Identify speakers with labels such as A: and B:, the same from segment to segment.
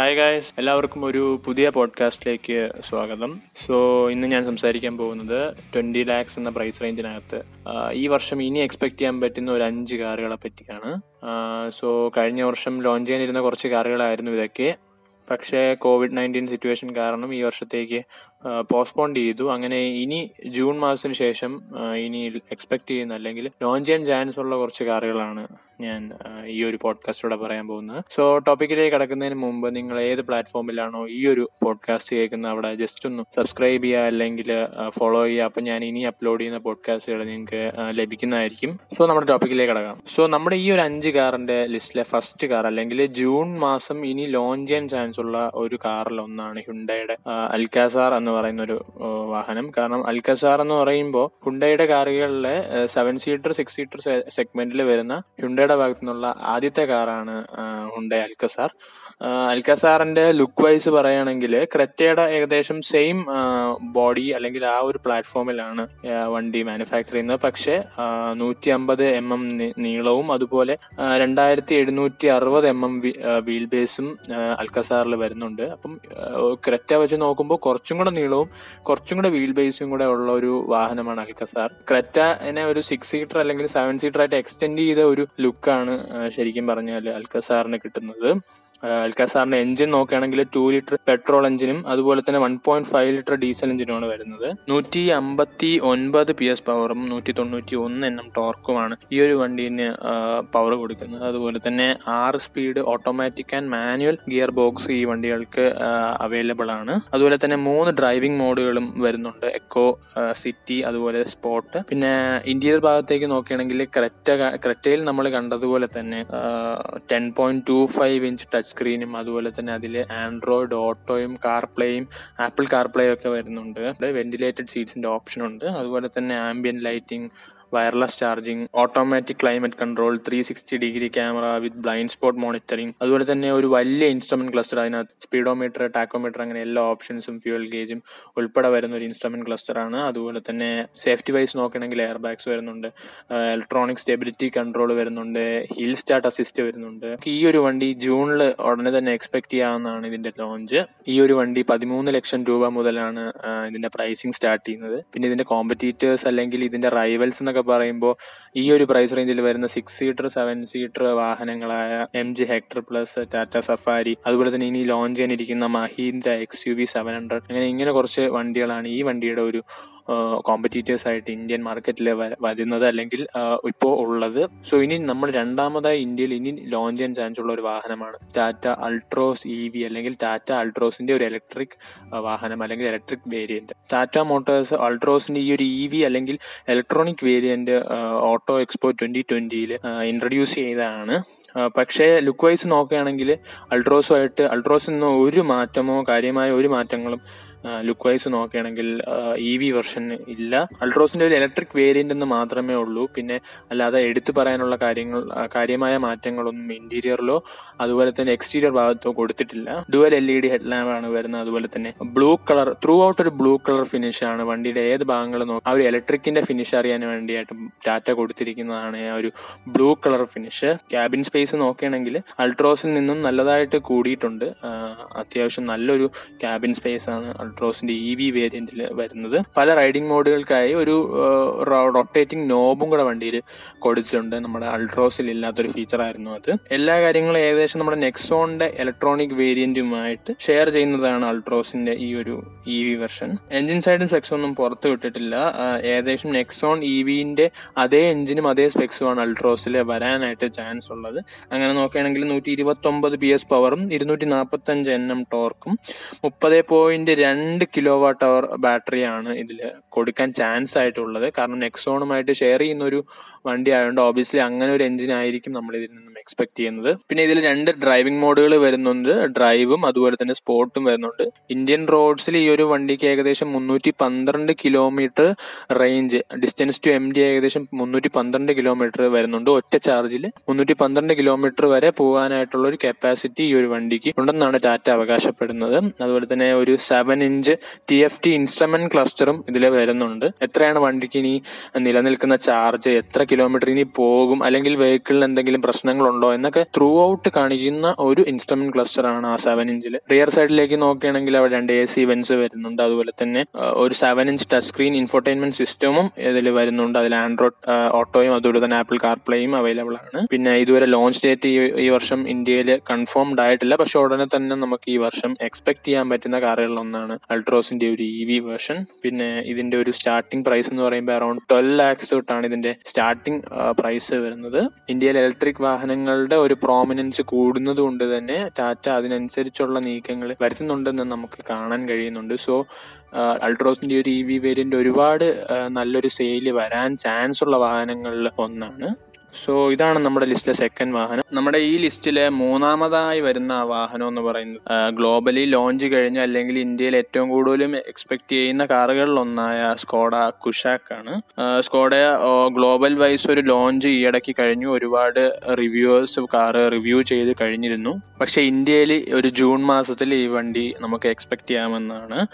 A: Hi guys എല്ലാവർക്കും ഒരു പുതിയ പോഡ്കാസ്റ്റിലേക്ക് സ്വാഗതം. സോ ഇന്ന് ഞാൻ സംസാരിക്കാൻ പോകുന്നത് ട്വന്റി ലാക്സ് എന്ന പ്രൈസ് റേഞ്ചിനകത്ത് ഈ വർഷം ഇനി എക്സ്പെക്ട് ചെയ്യാൻ പറ്റുന്ന ഒരു അഞ്ച് കാറുകളെ പറ്റിയാണ്. സോ കഴിഞ്ഞ വർഷം ലോഞ്ച് ചെയ്യാനിരുന്ന കുറച്ച് കാറുകളായിരുന്നു ഇതൊക്കെ. പക്ഷേ കോവിഡ് നയന്റീൻ സിറ്റുവേഷൻ കാരണം ഈ വർഷത്തേക്ക് പോസ്റ്റ്പോൺ ചെയ്തു. അങ്ങനെ ഇനി ജൂൺ മാസത്തിന് ശേഷം ഇനി എക്സ്പെക്ട് ചെയ്യുന്ന അല്ലെങ്കിൽ ലോഞ്ച് ചെയ്യാൻ ചാൻസ് ഉള്ള കുറച്ച് കാറുകളാണ് ഞാൻ ഈ ഒരു പോഡ്കാസ്റ്റിലൂടെ പറയാൻ പോകുന്നത്. സോ ടോപ്പിക്കിലേക്ക് കടക്കുന്നതിന് മുമ്പ് നിങ്ങൾ ഏത് പ്ലാറ്റ്ഫോമിലാണോ ഈ ഒരു പോഡ്കാസ്റ്റ് കേൾക്കുന്നത് അവിടെ ജസ്റ്റ് ഒന്ന് സബ്സ്ക്രൈബ് ചെയ്യുക അല്ലെങ്കിൽ ഫോളോ ചെയ്യുക. അപ്പം ഞാൻ ഇനി അപ്ലോഡ് ചെയ്യുന്ന പോഡ്കാസ്റ്റുകൾ നിങ്ങൾക്ക് ലഭിക്കുന്നതായിരിക്കും. സോ നമ്മുടെ ടോപ്പിക്കിലേക്ക് കടക്കാം. സോ നമ്മുടെ ഈ ഒരു അഞ്ച് കാറിന്റെ ലിസ്റ്റിലെ ഫസ്റ്റ് കാർ അല്ലെങ്കിൽ ജൂൺ മാസം ഇനി ലോഞ്ച് ചെയ്യാൻ ചാൻസ് ഉള്ള ഒരു കാറിൽ ഒന്നാണ് ഹുണ്ടയുടെ അൽക്കാസാർ എന്ന് പറയുന്ന ഒരു വാഹനം. കാരണം അൽക്കസാർ എന്ന് പറയുമ്പോൾ ഹുണ്ടയുടെ കാറുകളിലെ സെവൻ സീറ്റർ സിക്സ് സീറ്റർ സെഗ്മെന്റിൽ വരുന്ന ഹുണ്ടയുടെ ഭാഗത്തു നിന്നുള്ള ആദ്യത്തെ കാറാണ് ഹുണ്ട അൽക്കസാർ. അൽക്കസാറിന്റെ ലുക്ക് വൈസ് പറയുകയാണെങ്കിൽ ക്രെറ്റയുടെ ഏകദേശം സെയിം ബോഡി അല്ലെങ്കിൽ ആ ഒരു പ്ലാറ്റ്ഫോമിലാണ് വണ്ടി മാനുഫാക്ചർ ചെയ്യുന്നത്. പക്ഷേ നൂറ്റി അമ്പത് എം എം നീളവും അതുപോലെ രണ്ടായിരത്തി എഴുന്നൂറ്റി അറുപത് എം എം വീൽ ബേസും അൽക്കസാറിൽ വരുന്നുണ്ട്. അപ്പം ക്രെറ്റ വെച്ച് നോക്കുമ്പോൾ കുറച്ചും കൂടെ നീളവും കുറച്ചും കൂടെ വീൽ ബേസും കൂടെ ഉള്ള ഒരു വാഹനമാണ് അൽക്കസാർ. ക്രെറ്റനെ ഒരു സിക്സ് സീറ്റർ അല്ലെങ്കിൽ സെവൻ സീറ്റർ ആയിട്ട് എക്സ്റ്റെൻഡ് ചെയ്ത ഒരു ലുക്കാണ് ശരിക്കും പറഞ്ഞാൽ അൽക്കസാറിന് കിട്ടുന്നത്. അൽക്കാസാറിന്റെ എഞ്ചിൻ നോക്കുകയാണെങ്കിൽ ടു ലിറ്റർ പെട്രോൾ എഞ്ചിനും അതുപോലെ തന്നെ one point five litre diesel എഞ്ചിനുമാണ് വരുന്നത്. നൂറ്റി അമ്പത്തി ഒൻപത് പി എസ് പവറും നൂറ്റി തൊണ്ണൂറ്റി ഒന്ന് എണ്ണം ടോർക്കുമാണ് ഈ ഒരു വണ്ടീന് പവർ കൊടുക്കുന്നത്. അതുപോലെ തന്നെ ആറ് speed automatic and manual gear box ഈ വണ്ടികൾക്ക് അവൈലബിൾ ആണ്. അതുപോലെ തന്നെ മൂന്ന് ഡ്രൈവിംഗ് മോഡുകളും വരുന്നുണ്ട്. എക്കോ സിറ്റി അതുപോലെ സ്പോട്ട് പിന്നെ ഇന്റീരിയർ ഭാഗത്തേക്ക് നോക്കുകയാണെങ്കിൽ ക്രെറ്റ ക്രെറ്റയിൽ നമ്മൾ കണ്ടതുപോലെ തന്നെ ten point two five inch touch സ്ക്രീനും അതുപോലെ തന്നെ അതിൽ ആൻഡ്രോയിഡ് ഓട്ടോയും കാർപ്ലേയും ആപ്പിൾ കാർ പ്ലേ ഒക്കെ വരുന്നുണ്ട്. വെന്റിലേറ്റഡ് സീറ്റ്സിന്റെ ഓപ്ഷൻ ഉണ്ട്. അതുപോലെ തന്നെ ambient lighting wireless charging automatic climate control three sixty degree camera with blind spot monitoring അതുപോലെ തന്നെ ഒരു വലിയ ഇൻസ്ട്രുമെന്റ് ക്ലസ്റ്റർ അതിനകത്ത് സ്പീഡോമീറ്റർ ടാക്കോമീറ്റർ അങ്ങനെ എല്ലാ ഓപ്ഷൻസും ഫ്യൂൽ ഗേജും ഉൾപ്പെടെ വരുന്ന ഒരു ഇൻസ്ട്രുമെന്റ് ക്ലസ്റ്റർ ആണ്. അതുപോലെ തന്നെ സേഫ്റ്റി വൈസ് നോക്കണമെങ്കിൽ എയർ ബാഗ്സ് വരുന്നുണ്ട് ഇലക്ട്രോണിക് സ്റ്റെബിലിറ്റി കൺട്രോൾ വരുന്നുണ്ട് ഹിൽ സ്റ്റാർട്ട് അസിസ്റ്റ് വരുന്നുണ്ട്. ഈ ഒരു വണ്ടി ജൂണിൽ ഉടനെ തന്നെ എക്സ്പെക്ട് ചെയ്യാവുന്നതാണ് ഇതിന്റെ ലോഞ്ച് ഈ ഒരു വണ്ടി പതിമൂന്ന് ലക്ഷം രൂപ മുതലാണ് ഇതിന്റെ പ്രൈസിംഗ് സ്റ്റാർട്ട് ചെയ്യുന്നത്. പിന്നെ ഇതിന്റെ കോമ്പറ്റീറ്റേഴ്സ് അല്ലെങ്കിൽ ഇതിന്റെ റൈവൽസ് എന്നൊക്കെ പറയുമ്പോൾ ഈ ഒരു പ്രൈസ് റേഞ്ചിൽ വരുന്ന six seater seven seater വാഹനങ്ങളായ M G Hector plus Tata Safari അതുപോലെ തന്നെ ഇനി launch ചെയ്യാനിരിക്കുന്ന Mahindra X U V seven hundred അങ്ങനെ ഇങ്ങനെ കുറച്ച് വണ്ടികളാണ് ഈ വണ്ടിയുടെ ഒരു കോമ്പറ്റീറ്റേഴ്സ് ആയിട്ട് ഇന്ത്യൻ മാർക്കറ്റിൽ വരുന്നത് അല്ലെങ്കിൽ ഇപ്പോൾ ഉള്ളത്. സോ ഇനി നമ്മൾ രണ്ടാമതായി ഇന്ത്യയിൽ ഇനി ലോഞ്ച് ചെയ്യാൻ ചാൻസ് ഉള്ള ഒരു വാഹനമാണ്. ടാറ്റ അൾട്രോസ് ഇ വി അല്ലെങ്കിൽ ടാറ്റ അൾട്രോസിന്റെ ഒരു ഇലക്ട്രിക് വാഹനം അല്ലെങ്കിൽ ഇലക്ട്രിക് വേരിയന്റ് ടാറ്റ മോട്ടോഴ്സ് അൾട്രോസിന്റെ ഈ ഒരു ഇ വി അല്ലെങ്കിൽ electronic variant auto expo twenty ട്വന്റിയിൽ introduce ചെയ്തതാണ്. പക്ഷേ ലുക്ക് വൈസ് നോക്കുകയാണെങ്കിൽ അൾട്രോസുമായിട്ട് അൾട്രോസിൽ നിന്ന് ഒരു മാറ്റമോ കാര്യമായ ഒരു മാറ്റങ്ങളും ലുക്ക് വൈസ് നോക്കുകയാണെങ്കിൽ ഇ വി വെർഷൻ ഇല്ല. അൾട്രോസിന്റെ ഒരു ഇലക്ട്രിക് വേരിയന്റ് എന്ന് മാത്രമേ ഉള്ളൂ. പിന്നെ അല്ലാതെ എടുത്തു പറയാനുള്ള കാര്യങ്ങൾ കാര്യമായ മാറ്റങ്ങളൊന്നും ഇന്റീരിയറിലോ അതുപോലെ തന്നെ എക്സ്റ്റീരിയർ ഭാഗത്തോ കൊടുത്തിട്ടില്ല. Dual L E D headlamp ആണ് വരുന്നത്. അതുപോലെ തന്നെ ബ്ലൂ കളർ ത്രൂ ഔട്ട് ഒരു ബ്ലൂ കളർ ഫിനിഷ് ആണ്. വണ്ടിയുടെ ഏത് ഭാഗങ്ങൾ നോക്കി ആ ഒരു ഇലക്ട്രിക്കിന്റെ ഫിനിഷ് അറിയാൻ വേണ്ടിയായിട്ട് ഡാറ്റ കൊടുത്തിരിക്കുന്നതാണ് ആ ഒരു blue colour finish cabin space നോക്കുകയാണെങ്കിൽ അൾട്രോസിൽ നിന്നും നല്ലതായിട്ട് കൂടിയിട്ടുണ്ട്. അത്യാവശ്യം നല്ലൊരു ക്യാബിൻ സ്പേസ് ആണ് അൾട്രോസിന്റെ ഇ വി വേരിയന്റിൽ വരുന്നത്. പല റൈഡിംഗ് മോഡുകൾക്കായി ഒരു റൊട്ടേറ്റിംഗ് നോബും കൂടെ വണ്ടിയിൽ കൊടുത്തിട്ടുണ്ട്. നമ്മുടെ അൾട്രോസിൽ ഇല്ലാത്തൊരു ഫീച്ചർ ആയിരുന്നു അത്. എല്ലാ കാര്യങ്ങളും ഏകദേശം നമ്മുടെ നെക്സോണിന്റെ ഇലക്ട്രോണിക് വേരിയന്റുമായിട്ട് ഷെയർ ചെയ്യുന്നതാണ് അൾട്രോസിന്റെ ഈ ഒരു ഇ വി വെർഷൻ എഞ്ചിൻ സൈഡും സ്പെക്സും ഒന്നും പുറത്ത് വിട്ടിട്ടില്ല. ഏകദേശം നെക്സോൺ ഇ വിന്റെ അതേ എഞ്ചിനും അതേ സ്പെക്സുമാണ് അൾട്രോസിൽ വരാനായിട്ട് ചാൻസ് ഉള്ളത്. അങ്ങനെ നോക്കുകയാണെങ്കിൽ നൂറ്റി ഇരുപത്തി ഒമ്പത് പി എസ് പവറും ഇരുന്നൂറ്റി നാൽപ്പത്തി അഞ്ച് എൻ എം ടോർക്കും മുപ്പത് പോയിന്റ് രണ്ട് കിലോ വാട്ട് അവർ ബാറ്ററിയാണ് ഇതിൽ കൊടുക്കാൻ ചാൻസ് ആയിട്ടുള്ളത്. കാരണം നെക്സോണുമായിട്ട് ഷെയർ ചെയ്യുന്ന ഒരു വണ്ടി ആയതുകൊണ്ട് ഓബിയസ്ലി അങ്ങനെ ഒരു എഞ്ചിൻ ആയിരിക്കും നമ്മൾ ഇതിൽ നിന്നും എക്സ്പെക്ട് ചെയ്യുന്നത്. പിന്നെ ഇതിൽ രണ്ട് ഡ്രൈവിംഗ് മോഡുകൾ വരുന്നുണ്ട്. ഡ്രൈവും അതുപോലെ തന്നെ സ്പോർട്ടും വരുന്നുണ്ട്. ഇന്ത്യൻ റോഡ്സിൽ ഈ ഒരു വണ്ടിക്ക് ഏകദേശം മുന്നൂറ്റി പന്ത്രണ്ട് kilometre range distance to empty ഏകദേശം മുന്നൂറ്റി പന്ത്രണ്ട് കിലോമീറ്റർ വരുന്നുണ്ട് ഒറ്റ ചാർജിൽ മുന്നൂറ്റി പന്ത്രണ്ട് കിലോമീറ്റർ വരെ പോകാനായിട്ടുള്ള ഒരു കപ്പാസിറ്റി ഈ ഒരു വണ്ടിക്ക് ഉണ്ടെന്നാണ് ടാറ്റ അവകാശപ്പെടുന്നത്. അതുപോലെ തന്നെ ഒരു seven inch T F T instrument ക്ലസ്റ്ററും ഇതിൽ വരുന്നുണ്ട്. എത്രയാണ് വണ്ടിക്ക് ഇനി നിലനിൽക്കുന്ന ചാർജ് എത്ര കിലോമീറ്റർ ഇനി പോകും? അല്ലെങ്കിൽ വെഹിക്കിളിന് എന്തെങ്കിലും പ്രശ്നങ്ങളുണ്ടോ? എന്നൊക്കെ ത്രൂ ഔട്ട് കാണിക്കുന്ന ഒരു ഇൻസ്ട്രുമെന്റ് ക്ലസ്റ്റർ ആണ് ആ സെവൻ ഇഞ്ചിൽ റിയർ സൈഡിലേക്ക് നോക്കുകയാണെങ്കിൽ അവിടെ രണ്ട് എ സി വെൻസ് വരുന്നുണ്ട്. അതുപോലെ തന്നെ ഒരു seven inch touch screen infotainment സിസ്റ്റമും ഇതിൽ വരുന്നുണ്ട്. അതിൽ ആൻഡ്രോയിഡ് ഓട്ടോയും അതുപോലെ തന്നെ ആപ്പിൾ കാർപ്ലേയും അവൈലബിൾ ആണ്. പിന്നെ ഇതുവരെ ലോഞ്ച് ഡേറ്റ് ഈ വർഷം ഇന്ത്യയിൽ കൺഫേംഡ് ആയിട്ടില്ല. പക്ഷെ ഉടനെ തന്നെ നമുക്ക് ഈ വർഷം എക്സ്പെക്ട് ചെയ്യാൻ പറ്റുന്ന കാറുകളിൽ ഒന്നാണ് അൾട്രോസിന്റെ ഒരു ഇ വി വേർഷൻ പിന്നെ ഇതിന്റെ ഒരു സ്റ്റാർട്ടിംഗ് പ്രൈസ് എന്ന് പറയുമ്പോൾ അറൌണ്ട് ട്വൽവ് ലാക്സ് തൊട്ടാണ് ഇതിന്റെ സ്റ്റാർട്ടിംഗ് പ്രൈസ് വരുന്നത്. ഇന്ത്യയിൽ ഇലക്ട്രിക് വാഹനങ്ങളുടെ ഒരു പ്രോമിനൻസ് കൂടുന്നത് കൊണ്ട് തന്നെ ടാറ്റ അതിനനുസരിച്ചുള്ള നീക്കങ്ങൾ വരുത്തുന്നുണ്ടെന്ന് നമുക്ക് കാണാൻ കഴിയുന്നുണ്ട്. സോ അൾട്രോസിന്റെ ഒരു ഇ വി വേരിയന്റ് ഒരുപാട് നല്ലൊരു സെയിൽ വരാൻ ചാൻസ് ഉള്ള വാഹനങ്ങളിൽ ഒന്നാണ്. സോ ഇതാണ് നമ്മുടെ ലിസ്റ്റിലെ സെക്കൻഡ് വാഹനം. നമ്മുടെ ഈ ലിസ്റ്റിലെ മൂന്നാമതായി വരുന്ന വാഹനം എന്ന് പറയുന്നത് ഗ്ലോബലി ലോഞ്ച് കഴിഞ്ഞ അല്ലെങ്കിൽ ഇന്ത്യയിൽ ഏറ്റവും കൂടുതലും എക്സ്പെക്ട് ചെയ്യുന്ന കാറുകളിൽ ഒന്നായ സ്കോഡ കുഷാക്ക് ആണ്. സ്കോഡ ഗ്ലോബൽ വൈസ് ഒരു ലോഞ്ച് ഈയിടയ്ക്ക് കഴിഞ്ഞു. ഒരുപാട് റിവ്യൂവേഴ്സ് കാറ് റിവ്യൂ ചെയ്ത് കഴിഞ്ഞിരുന്നു. പക്ഷെ ഇന്ത്യയിൽ ഒരു ജൂൺ മാസത്തിൽ ഈ വണ്ടി നമുക്ക് എക്സ്പെക്ട് ചെയ്യാമെന്നാണ്.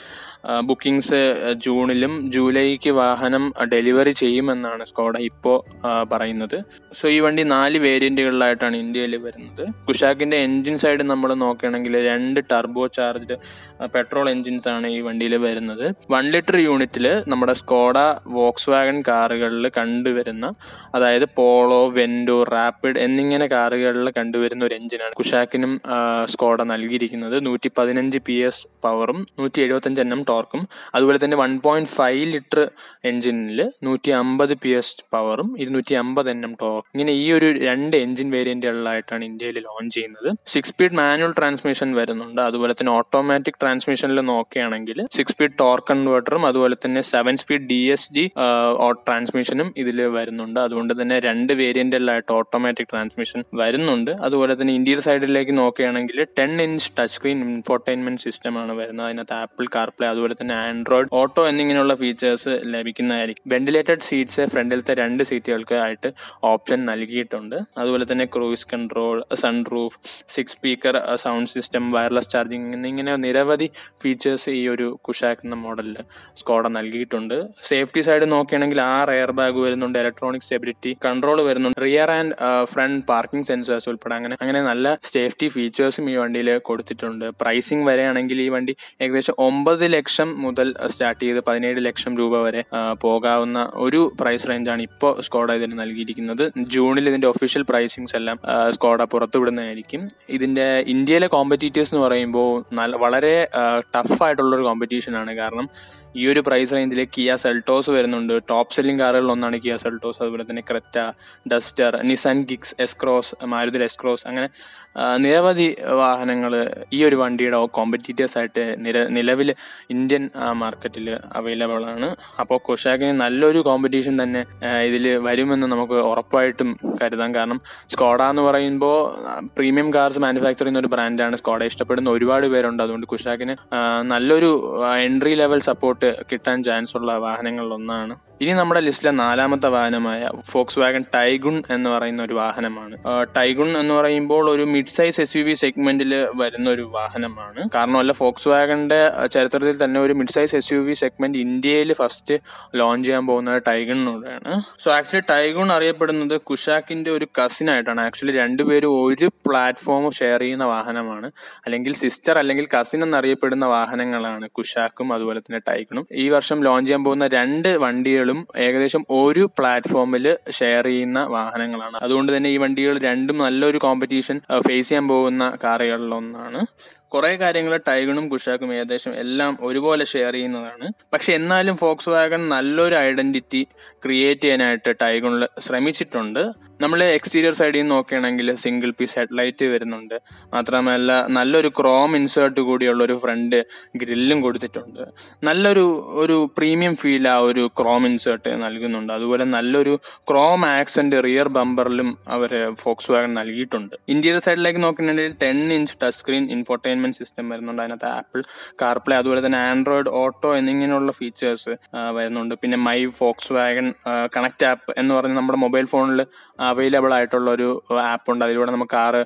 A: ബുക്കിംഗ്സ് ജൂണിലും ജൂലൈക്ക് വാഹനം ഡെലിവറി ചെയ്യുമെന്നാണ് സ്കോഡ ഇപ്പോൾ പറയുന്നത്. സോ ഈ വണ്ടി നാല് വേരിയന്റുകളിലായിട്ടാണ് ഇന്ത്യയിൽ വരുന്നത്. കുഷാക്കിന്റെ എൻജിൻ സൈഡ് നമ്മൾ നോക്കുകയാണെങ്കിൽ രണ്ട് ടർബോ ചാർജ്ഡ് പെട്രോൾ എൻജിൻസ് ആണ് ഈ വണ്ടിയിൽ വരുന്നത്. വൺ ലിറ്റർ യൂണിറ്റിൽ നമ്മുടെ സ്കോഡ വോക്സ് വാഗൺ കാറുകളിൽ കണ്ടുവരുന്ന അതായത് പോളോ വെൻഡോ റാപ്പിഡ് എന്നിങ്ങനെ കാറുകളിൽ കണ്ടുവരുന്ന ഒരു എഞ്ചിനാണ് കുഷാക്കിനും സ്കോഡ നൽകിയിരിക്കുന്നത്. നൂറ്റി പതിനഞ്ച് പി എസ് പവറും നൂറ്റി എഴുപത്തഞ്ച് എൻ എം ടോർക്കും അതുപോലെ തന്നെ വൺ പോയിന്റ് ഫൈവ് ലിറ്റർ എഞ്ചിനിൽ നൂറ്റി അമ്പത് പി എസ് പവറും ഇരുന്നൂറ്റി അമ്പത് എൻ എം ടോർക്ക് ഇങ്ങനെ ഈ ഒരു രണ്ട് എഞ്ചിൻ വേരിയന്റുകളിലായിട്ടാണ് ഇന്ത്യയിൽ ലോഞ്ച് ചെയ്യുന്നത്. സിക്സ് സ്പീഡ് മാനുവൽ ട്രാൻസ്മിഷൻ വരുന്നുണ്ട്. അതുപോലെ തന്നെ ഓട്ടോമാറ്റിക് ട്രാൻസ്മിഷനിൽ നോക്കുകയാണെങ്കിൽ സിക്സ് സ്പീഡ് ടോർക്ക് കൺവേർട്ടറും അതുപോലെ തന്നെ seven speed D S G ട്രാൻസ്മിഷനും ഇതിൽ വരുന്നുണ്ട്. അതുകൊണ്ട് തന്നെ രണ്ട് വേരിയന്റിലായിട്ട് ഓട്ടോമാറ്റിക് ട്രാൻസ്മിഷൻ വരുന്നുണ്ട്. അതുപോലെ തന്നെ ഇന്ത്യൻ സൈഡിലേക്ക് നോക്കുകയാണെങ്കിൽ ten inch touch screen infotainment സിസ്റ്റമാണ് വരുന്നത്. അതിനകത്ത് ആപ്പിൾ കാർപ്ലേ അതുപോലെ തന്നെ ആൻഡ്രോയിഡ് ഓട്ടോ എന്നിങ്ങനെയുള്ള ഫീച്ചേഴ്സ് ലഭിക്കുന്നതായിരിക്കും. വെന്റിലേറ്റഡ് സീറ്റ്സ് ഫ്രണ്ടിലത്തെ രണ്ട് സീറ്റുകൾക്ക് ആയിട്ട് ഓപ്ഷൻ നൽകിയിട്ടുണ്ട്. അതുപോലെ തന്നെ cruise control sun sunroof six speaker sound system wireless charging എന്നിങ്ങനെ നിരവധി ഫീച്ചേഴ്സ് ഈ ഒരു കുഷാക്ക് എന്ന മോഡലിൽ സ്കോഡ നൽകിയിട്ടുണ്ട്. സേഫ്റ്റി സൈഡ് നോക്കുകയാണെങ്കിൽ ആറ് എയർ ബാഗ് വരുന്നുണ്ട് ഇലക്ട്രോണിക് സ്റ്റെബിലിറ്റി കൺട്രോൾ വരുന്നുണ്ട് rear and front parking sensors ഉൾപ്പെടെ അങ്ങനെ അങ്ങനെ നല്ല സേഫ്റ്റി ഫീച്ചേഴ്സും ഈ വണ്ടിയിൽ കൊടുത്തിട്ടുണ്ട്. പ്രൈസിംഗ് വരെയാണെങ്കിൽ ഈ വണ്ടി ഏകദേശം ഒമ്പത് ലക്ഷം മുതൽ സ്റ്റാർട്ട് ചെയ്ത് പതിനേഴ് ലക്ഷം രൂപ വരെ പോകാവുന്ന ഒരു പ്രൈസ് റേഞ്ചാണ് ഇപ്പോൾ സ്കോഡ ഇതിന് നൽകിയിരിക്കുന്നത്. ജൂണിൽ ഇതിന്റെ ഒഫീഷ്യൽ പ്രൈസിങ്സ് എല്ലാം സ്കോഡ പുറത്തുവിടുന്നതായിരിക്കും. ഇതിന്റെ ഇന്ത്യയിലെ കോമ്പറ്റീറ്റേഴ്സ് എന്ന് പറയുമ്പോൾ വളരെ ടഫ് ആയിട്ടുള്ള ഒരു കോമ്പറ്റീഷൻ ആണ്. കാരണം ഈ ഒരു പ്രൈസ് റേഞ്ചിൽ കിയ സെൽട്ടോസ് വരുന്നുണ്ട്. ടോപ്പ് സെല്ലിംഗ് കാറുകളിൽ ഒന്നാണ് കിയ സെൽട്ടോസ് അതുപോലെ തന്നെ Creta Duster Nissan Kicks S-Cross Maruti S-Cross അങ്ങനെ നിരവധി വാഹനങ്ങൾ ഈ ഒരു വണ്ടിയുടെ കോമ്പറ്റീറ്റേഴ്സ് ആയിട്ട് നിര നിലവിൽ ഇന്ത്യൻ മാർക്കറ്റിൽ അവൈലബിൾ ആണ്. അപ്പോൾ കുഷാക്കിന് നല്ലൊരു കോമ്പറ്റീഷൻ തന്നെ ഇതിൽ വരുമെന്ന് നമുക്ക് ഉറപ്പായിട്ടും കരുതാം. കാരണം സ്കോഡ എന്ന് പറയുമ്പോൾ പ്രീമിയം കാർസ് മാനുഫാക്ചർ ചെയ്യുന്ന ഒരു ബ്രാൻഡാണ് സ്കോഡ ഇഷ്ടപ്പെടുന്ന ഒരുപാട് പേരുണ്ട്. അതുകൊണ്ട് കുഷാക്കിന് നല്ലൊരു എൻട്രി ലെവൽ സപ്പോർട്ട് കിട്ടാൻ ചാൻസ് ഉള്ള വാഹനങ്ങളിൽ ഒന്നാണ് ഇനി നമ്മുടെ ലിസ്റ്റിലെ നാലാമത്തെ വാഹനമായ ഫോക്സ് വാഗൺ ടൈഗുൺ എന്ന് പറയുന്ന ഒരു വാഹനമാണ്. ടൈഗുൺ എന്ന് പറയുമ്പോൾ ഒരു mid size S U V സെഗ്മെന്റിൽ വരുന്ന ഒരു വാഹനമാണ്. കാരണമല്ല ഫോക്സ് വാഗണിന്റെ ചരിത്രത്തിൽ തന്നെ ഒരു mid size S U V segment ഇന്ത്യയിൽ ഫസ്റ്റ് ലോഞ്ച് ചെയ്യാൻ പോകുന്നത് ടൈഗണിനോടാണ് സോ ആക്ച്വലി ടൈഗുൺ അറിയപ്പെടുന്നത് കുഷാക്കിന്റെ ഒരു കസിൻ ആയിട്ടാണ്. ആക്ച്വലി രണ്ടുപേരും ഒരു പ്ലാറ്റ്ഫോം ഷെയർ ചെയ്യുന്ന വാഹനമാണ്. അല്ലെങ്കിൽ സിസ്റ്റർ അല്ലെങ്കിൽ കസിൻ എന്നറിയപ്പെടുന്ന വാഹനങ്ങളാണ് കുഷാക്കും അതുപോലെ തന്നെ ടൈഗണും ഈ വർഷം ലോഞ്ച് ചെയ്യാൻ പോകുന്ന രണ്ട് വണ്ടികളും ഏകദേശം ഒരു പ്ലാറ്റ്ഫോമിൽ ഷെയർ ചെയ്യുന്ന വാഹനങ്ങളാണ്. അതുകൊണ്ട് തന്നെ ഈ വണ്ടികൾ രണ്ടും നല്ലൊരു കോമ്പറ്റീഷൻ ഫേസ് ചെയ്യാൻ പോകുന്ന കാറുകളിലൊന്നാണ് കുറെ കാര്യങ്ങൾ ടൈഗണും കുഷാക്കും ഏകദേശം എല്ലാം ഒരുപോലെ ഷെയർ ചെയ്യുന്നതാണ്. പക്ഷെ എന്നാലും ഫോക്സ് വാഗൺ നല്ലൊരു ഐഡന്റിറ്റി ക്രിയേറ്റ് ചെയ്യാനായിട്ട് ടൈഗണിൽ ശ്രമിച്ചിട്ടുണ്ട്. നമ്മൾ എക്സ്റ്റീരിയർ സൈഡിൽ നിന്ന് നോക്കുകയാണെങ്കിൽ സിംഗിൾ പീസ് ഹെഡ്ലൈറ്റ് വരുന്നുണ്ട്. മാത്രമല്ല നല്ലൊരു ക്രോം ഇൻസേർട്ട് കൂടിയുള്ള ഒരു ഫ്രണ്ട് ഗ്രില്ലും കൊടുത്തിട്ടുണ്ട്. നല്ലൊരു ഒരു പ്രീമിയം ഫീൽ ആ ഒരു ക്രോം ഇൻസേർട്ട് നൽകുന്നുണ്ട്. അതുപോലെ നല്ലൊരു ക്രോം ആക്സെന്റ് റിയർ ബമ്പറിലും അവർ ഫോക്സ് വാഗൺ നൽകിയിട്ടുണ്ട്. ഇന്റീരിയർ സൈഡിലേക്ക് നോക്കുകയാണെങ്കിൽ ten inch touch screen infotainment system വരുന്നുണ്ട്. അതിനകത്ത് ആപ്പിൾ കാർപ്ലേ അതുപോലെ തന്നെ ആൻഡ്രോയിഡ് ഓട്ടോ എന്നിങ്ങനെയുള്ള ഫീച്ചേഴ്സ് വരുന്നുണ്ട്. പിന്നെ my Volkswagen connect app എന്ന് പറഞ്ഞ് നമ്മുടെ മൊബൈൽ ഫോണിൽ അവൈലബിൾ ആയിട്ടുള്ള ഒരു ആപ്പ് ഉണ്ട്. അതിലൂടെ നമുക്ക് കാറ്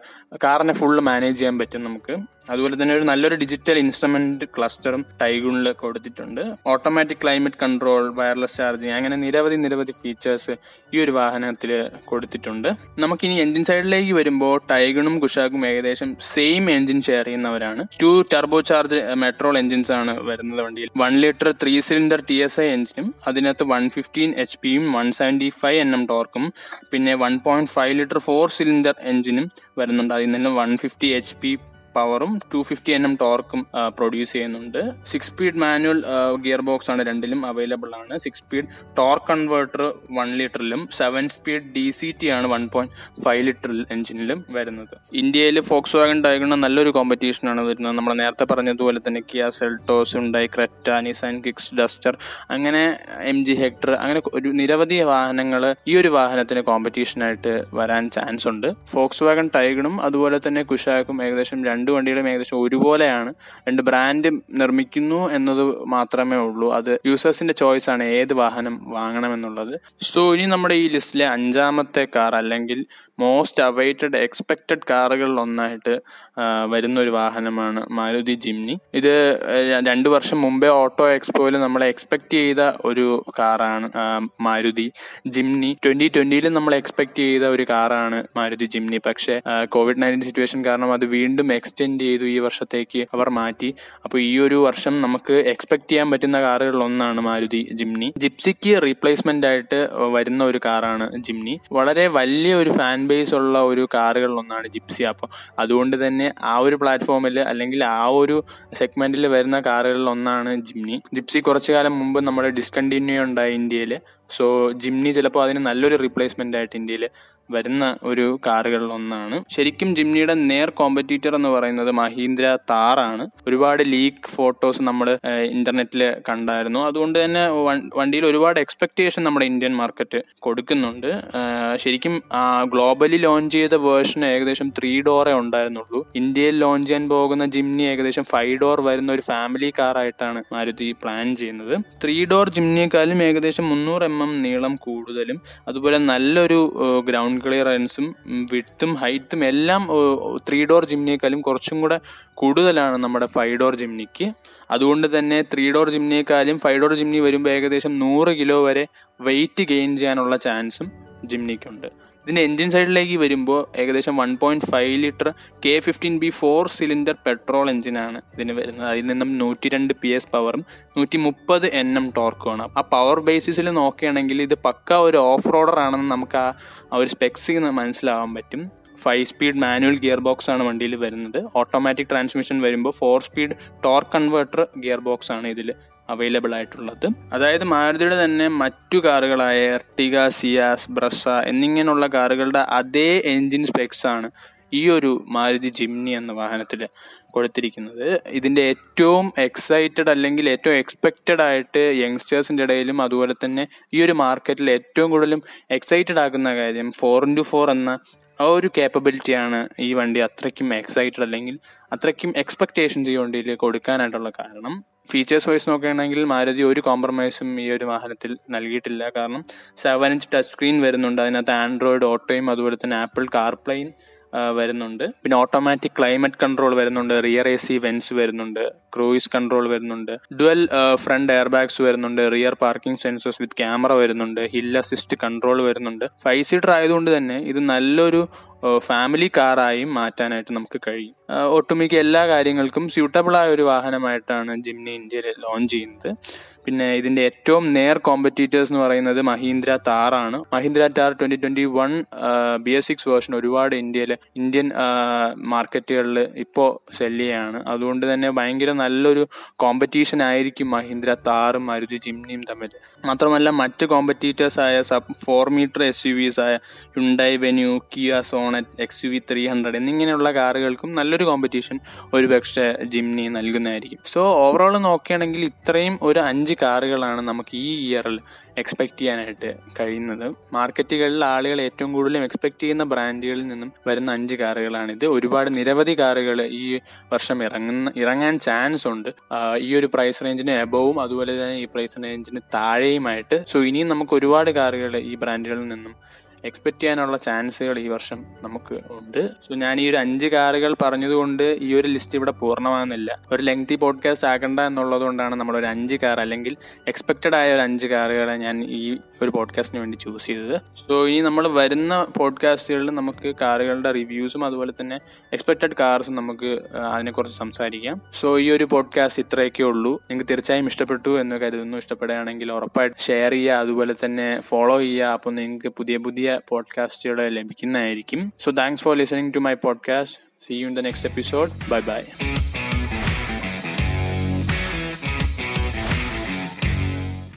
A: കാറിനെ ഫുള്ള് മാനേജ് ചെയ്യാൻ പറ്റും നമുക്ക്. അതുപോലെ തന്നെ ഒരു നല്ലൊരു ഡിജിറ്റൽ ഇൻസ്ട്രുമെന്റ് ക്ലസ്റ്ററും ടൈഗുണിൽ കൊടുത്തിട്ടുണ്ട്. Automatic climate control wireless charging അങ്ങനെ നിരവധി നിരവധി ഫീച്ചേഴ്സ് ഈ ഒരു വാഹനത്തിൽ കൊടുത്തിട്ടുണ്ട്. നമുക്കിനി എഞ്ചിൻ സൈഡിലേക്ക് വരുമ്പോൾ ടൈഗണും കുഷാക്കും ഏകദേശം സെയിം എഞ്ചിൻ ഷെയർ ചെയ്യുന്നവരാണ്. Two turbo charge petrol engines ആണ് വരുന്നത് വണ്ടിയിൽ. One litre three cylinder T S I എഞ്ചിനും അതിനകത്ത് വൺ ഫിഫ്റ്റീൻ എച്ച് പിയും one seventy five N M ടോർക്കും പിന്നെ one point five litre four cylinder എഞ്ചിനും വരുന്നുണ്ട്. അതിൽ നിന്ന് വൺ ഫിഫ്റ്റി എച്ച് പി പവറും ടു ഫിഫ്റ്റി എൻ എം ടോർക്കും പ്രൊഡ്യൂസ് ചെയ്യുന്നുണ്ട്. Six speed manual gear box ആണ് രണ്ടിലും അവൈലബിൾ ആണ്. Six speed torque converter one ലിറ്ററിലും seven speed D C T ആണ് വൺ പോയിന്റ് ഫൈവ് ലിറ്റർ എഞ്ചിനിലും വരുന്നത്. ഇന്ത്യയിൽ ഫോക്സ് വാഗൺ ഡയഗണ നല്ലൊരു കോമ്പറ്റീഷൻ ആണ് വരുന്നത്. നമ്മൾ നേരത്തെ പറഞ്ഞതുപോലെ തന്നെ കിയ സെൽട്ടോസ് ഉണ്ടായി ക്രെറ്റ നിസാൻ കിക്സ് ഡസ്റ്റർ അങ്ങനെ എം ജി ഹെക്ടർ അങ്ങനെ ഒരു നിരവധി വാഹനങ്ങൾ ഈ ഒരു വാഹനത്തിന് കോമ്പറ്റീഷനായിട്ട് വരാൻ ചാൻസ് ഉണ്ട്. ഫോക്സ് വാഗൺ ടൈഗണും അതുപോലെ തന്നെ കുഷാക്കും ഏകദേശം വണ്ടികളും ഏകദേശം ഒരുപോലെയാണ്. രണ്ട് ബ്രാൻഡ് നിർമ്മിക്കുന്നു എന്നത് മാത്രമേ ഉള്ളൂ. അത് യൂസേഴ്സിന്റെ ചോയ്സ് ആണ് ഏത് വാഹനം വാങ്ങണമെന്നുള്ളത്. സോ ഇനി നമ്മുടെ ഈ ലിസ്റ്റിലെ അഞ്ചാമത്തെ കാർ അല്ലെങ്കിൽ മോസ്റ്റ് അവൈറ്റഡ് എക്സ്പെക്റ്റഡ് കാറുകളിൽ ഒന്നായിട്ട് വരുന്ന ഒരു വാഹനമാണ് മാരുതി ജിംനി. ഇത് രണ്ടു വർഷം മുമ്പേ ഓട്ടോ എക്സ്പോയിൽ നമ്മൾ എക്സ്പെക്ട് ചെയ്ത ഒരു കാറാണ് മാരുതി ജിംനി. ട്വന്റി ട്വന്റിയിലും നമ്മൾ എക്സ്പെക്ട് ചെയ്ത ഒരു കാറാണ് മാരുതി ജിംനി. പക്ഷേ കോവിഡ് നയന്റീൻ സിറ്റുവേഷൻ കാരണം അത് വീണ്ടും എക്സ്റ്റെൻഡ് ചെയ്തു ഈ വർഷത്തേക്ക് അവർ മാറ്റി. അപ്പോൾ ഈ ഒരു വർഷം നമുക്ക് എക്സ്പെക്ട് ചെയ്യാൻ പറ്റുന്ന കാറുകളിൽ ഒന്നാണ് മാരുതി ജിംനി. ജിപ്സിക്ക് റീപ്ലേസ്മെന്റ് ആയിട്ട് വരുന്ന ഒരു കാറാണ് ജിംനി. വളരെ വലിയ ഒരു ഫാൻ ബേസ് ഉള്ള ഒരു കാറുകളിൽ ഒന്നാണ് ജിപ്സി. അപ്പോൾ അതുകൊണ്ട് തന്നെ ആ ഒരു പ്ലാറ്റ്ഫോമിൽ അല്ലെങ്കിൽ ആ ഒരു സെഗ്മെന്റിൽ വരുന്ന കാറുകളിൽ ഒന്നാണ് ജിംനി. ജിപ്സി കുറച്ചു കാലം മുമ്പ് നമ്മുടെ ഡിസ്കണ്ടിന്യൂ ഉണ്ടായി ഇന്ത്യയിൽ. സോ ജിംനി ചിലപ്പോൾ അതിന് നല്ലൊരു റീപ്ലേസ്മെന്റ് ആയിട്ട് ഇന്ത്യയിൽ വരുന്ന ഒരു കാറുകളിൽ ഒന്നാണ് ശരിക്കും ജിംനിയുടെ നേർ കോമ്പറ്റീറ്റർ എന്ന് പറയുന്നത് മഹീന്ദ്ര താറാണ് ഒരുപാട് ലീക്ക് ഫോട്ടോസ് നമ്മൾ ഇന്റർനെറ്റിൽ കണ്ടായിരുന്നു. അതുകൊണ്ട് തന്നെ വണ്ടിയിൽ ഒരുപാട് എക്സ്പെക്ടേഷൻ നമ്മുടെ ഇന്ത്യൻ മാർക്കറ്റ് കൊടുക്കുന്നുണ്ട്. ശരിക്കും ഗ്ലോബലി ലോഞ്ച് ചെയ്ത വേർഷൻ ഏകദേശം ത്രീ ഡോറേ ഉണ്ടായിരുന്നുള്ളൂ. ഇന്ത്യയിൽ ലോഞ്ച് ചെയ്യാൻ പോകുന്ന ജിംനി ഏകദേശം ഫൈവ് ഡോർ വരുന്ന ഒരു ഫാമിലി കാർ ആയിട്ടാണ് മാരുതി പ്ലാൻ ചെയ്യുന്നത്. ത്രീ ഡോർ ജിംനിയെക്കാളും ഏകദേശം മുന്നൂറ് എം എം നീളം കൂടുതലും. അതുപോലെ നല്ലൊരു ഗ്രൗണ്ട് ക്ലിയറൻസും വിഡ്ത്തും ഹൈറ്റും എല്ലാം ത്രീ ഡോർ ജിംനിയേക്കാളും കുറച്ചും കൂടെ കൂടുതലാണ് നമ്മുടെ ഫൈവ് ഡോർ ജിംനിക്ക് അതുകൊണ്ട് തന്നെ ത്രീ ഡോർ ജിംനിയേക്കാളും ഫൈവ് ഡോർ ജിംനി വരുമ്പോൾ ഏകദേശം നൂറ് കിലോ വരെ വെയിറ്റ് ഗെയിൻ ചെയ്യാനുള്ള ചാൻസും ജിംനിക്കുണ്ട് ഇതിന്റെ എൻജിൻ സൈഡിലേക്ക് വരുമ്പോൾ ഏകദേശം one point five litre K fifteen B four cylinder petrol എഞ്ചിനാണ് ഇതിന് വരുന്നത്. അതിൽ നിന്നും നൂറ്റി രണ്ട് പി എസ് പവറും നൂറ്റി മുപ്പത് എൻ എം ടോർക്കുമാണ് ആ പവർ ബേസിസിൽ നോക്കുകയാണെങ്കിൽ ഇത് പക്ക ഒരു ഓഫ് റോഡർ ആണെന്ന് നമുക്ക് ആ ഒരു സ്പെക്സിൽ മനസ്സിലാവാൻ പറ്റും. Five speed manual gear box ആണ് വണ്ടിയിൽ വരുന്നത്. ഓട്ടോമാറ്റിക് ട്രാൻസ്മിഷൻ വരുമ്പോൾ four speed torque converter gear box ആണ് ഇതിൽ അവൈലബിൾ ആയിട്ടുള്ളത്. അതായത് മാരുതിയുടെ തന്നെ മറ്റു കാറുകളായ എർട്ടിക സിയാസ് ബ്രസ എന്നിങ്ങനെയുള്ള കാറുകളുടെ അതേ എൻജിൻ സ്പെക്സ് ആണ് ഈ ഒരു മാരുതി ജിംനി എന്ന വാഹനത്തിൽ കൊടുത്തിരിക്കുന്നത്. ഇതിന്റെ ഏറ്റവും എക്സൈറ്റഡ് അല്ലെങ്കിൽ ഏറ്റവും എക്സ്പെക്റ്റഡ് ആയിട്ട് യങ്സ്റ്റേഴ്സിന്റെ ഇടയിലും അതുപോലെ തന്നെ ഈ ഒരു മാർക്കറ്റിൽ ഏറ്റവും കൂടുതലും എക്സൈറ്റഡ് ആക്കുന്ന കാര്യം ഫോർ ഇന്റു ഫോർ എന്ന ആ ഒരു കേപ്പബിലിറ്റിയാണ് ഈ വണ്ടി അത്രയ്ക്കും എക്സൈറ്റഡ് അല്ലെങ്കിൽ അത്രയ്ക്കും എക്സ്പെക്റ്റേഷൻ ഈ വണ്ടിയിൽ കൊടുക്കാനായിട്ടുള്ള കാരണം. ഫീച്ചേഴ്സ് വൈസ് നോക്കുകയാണെങ്കിൽ മാരുതി ഒരു കോംപ്രമൈസും ഈ ഒരു വാഹനത്തിൽ നൽകിയിട്ടില്ല. കാരണം സെവൻ ഇഞ്ച് ടച്ച് സ്ക്രീൻ വരുന്നുണ്ട്. അതിനകത്ത് ആൻഡ്രോയിഡ് ഓട്ടോയും അതുപോലെ തന്നെ ആപ്പിൾ കാർപ്ലെയും വരുന്നുണ്ട്. പിന്നെ ഓട്ടോമാറ്റിക് ക്ലൈമറ്റ് കൺട്രോൾ വരുന്നുണ്ട്. റിയർ എ സി വെൻസ് വരുന്നുണ്ട്. ക്രൂയിസ് കൺട്രോൾ വരുന്നുണ്ട്. ഡുവൽ ഫ്രണ്ട് എയർ ബാഗ്സ് വരുന്നുണ്ട്. Rear parking sensors with camera വരുന്നുണ്ട്. ഹിൽ അസിസ്റ്റ് കൺട്രോൾ വരുന്നുണ്ട്. ഫൈവ് സീറ്റർ ആയതുകൊണ്ട് തന്നെ ഇത് നല്ലൊരു ഫാമിലി കാറായി മാറ്റാനായിട്ട് നമുക്ക് കഴിയും. ഒട്ടുമിക്ക എല്ലാ കാര്യങ്ങൾക്കും സ്യൂട്ടബിൾ ആയ ഒരു വാഹനമായിട്ടാണ് ജിംനി ഇന്ത്യയിൽ ലോഞ്ച് ചെയ്യുന്നത്. പിന്നെ ഇതിന്റെ ഏറ്റവും നേർ കോമ്പറ്റീറ്റേഴ്സ് എന്ന് പറയുന്നത് Mahindra താറാണ് Mahindra Thar twenty twenty one B S six version ഒരുപാട് ഇന്ത്യയിലെ ഇന്ത്യൻ മാർക്കറ്റുകളിൽ ഇപ്പോൾ സെല്ലിയാണ് അതുകൊണ്ട് തന്നെ ഭയങ്കര നല്ലൊരു കോമ്പറ്റീഷൻ ആയിരിക്കും മഹീന്ദ്ര താറും മരുതി ജിംനിയും തമ്മിൽ. മാത്രമല്ല മറ്റ് കോമ്പറ്റീറ്റേഴ്സ് ആയ sub four metre S U Vs ആയ Hyundai Venue Kia Sonet X U V three hundred എന്നിങ്ങനെയുള്ള കാറുകൾക്കും നല്ലൊരു കോമ്പറ്റീഷൻ ഒരുപക്ഷെ ജിംനി നൽകുന്നതായിരിക്കും. സോ ഓവറോൾ നോക്കുകയാണെങ്കിൽ ഇത്രയും ഒരു അഞ്ച് കാറുകളാണ് നമുക്ക് ഈ ഇയറിൽ എക്സ്പെക്ട് ചെയ്യാനായിട്ട് കഴിയുന്നത്. മാർക്കറ്റുകളിൽ ആളുകൾ ഏറ്റവും കൂടുതലും എക്സ്പെക്ട് ചെയ്യുന്ന ബ്രാൻഡുകളിൽ നിന്നും വരുന്ന അഞ്ച് കാറുകളാണിത്. ഒരുപാട് നിരവധി കാറുകൾ ഈ വർഷം ഇറങ്ങുന്ന ഇറങ്ങാൻ ചാൻസ് ഉണ്ട്. ഈ ഒരു പ്രൈസ് റേഞ്ചിന് എബവും അതുപോലെ തന്നെ ഈ പ്രൈസ് റേഞ്ചിന് താഴെയുമായിട്ട്. സോ ഇനിയും നമുക്ക് ഒരുപാട് കാറുകൾ ഈ ബ്രാൻഡുകളിൽ നിന്നും എക്സ്പെക്ട് ചെയ്യാനുള്ള ചാൻസുകൾ ഈ വർഷം നമുക്ക് ഉണ്ട്. സോ ഞാൻ ഈ ഒരു അഞ്ച് കാറുകൾ പറഞ്ഞതുകൊണ്ട് ഈ ഒരു ലിസ്റ്റ് ഇവിടെ പൂർണമാകുന്നില്ല ഒരു ലെങ്തി പോഡ്കാസ്റ്റ് ആകണ്ട എന്നുള്ളത് കൊണ്ടാണ് നമ്മൾ ഒരു അഞ്ച് കാർ അല്ലെങ്കിൽ എക്സ്പെക്റ്റഡ് ആയ ഒരു അഞ്ച് കാറുകളെ ഞാൻ ഈ ഒരു പോഡ്കാസ്റ്റിന് വേണ്ടി ചൂസ് ചെയ്തത്. സോ ഇനി നമ്മൾ വരുന്ന പോഡ്കാസ്റ്റുകളിൽ നമുക്ക് കാറുകളുടെ റിവ്യൂസും അതുപോലെ തന്നെ എക്സ്പെക്റ്റഡ് കാർസും നമുക്ക് അതിനെക്കുറിച്ച് സംസാരിക്കാം. സോ ഈ ഒരു പോഡ്കാസ്റ്റ് ഇത്രയൊക്കെ ഉള്ളൂ. നിങ്ങൾക്ക് തീർച്ചയായും ഇഷ്ടപ്പെട്ടു എന്ന് കരുതുന്നു. ഇഷ്ടപ്പെടുകയാണെങ്കിൽ ഉറപ്പായിട്ട് ഷെയർ ചെയ്യുക. അതുപോലെ തന്നെ ഫോളോ ചെയ്യുക. അപ്പോൾ നിങ്ങൾക്ക് പുതിയ പുതിയ പോഡ്കാസ്റ്റുകൾ ലഭിക്കുന്നതായിരിക്കും. So thanks for listening to my podcast see you in the next episode bye bye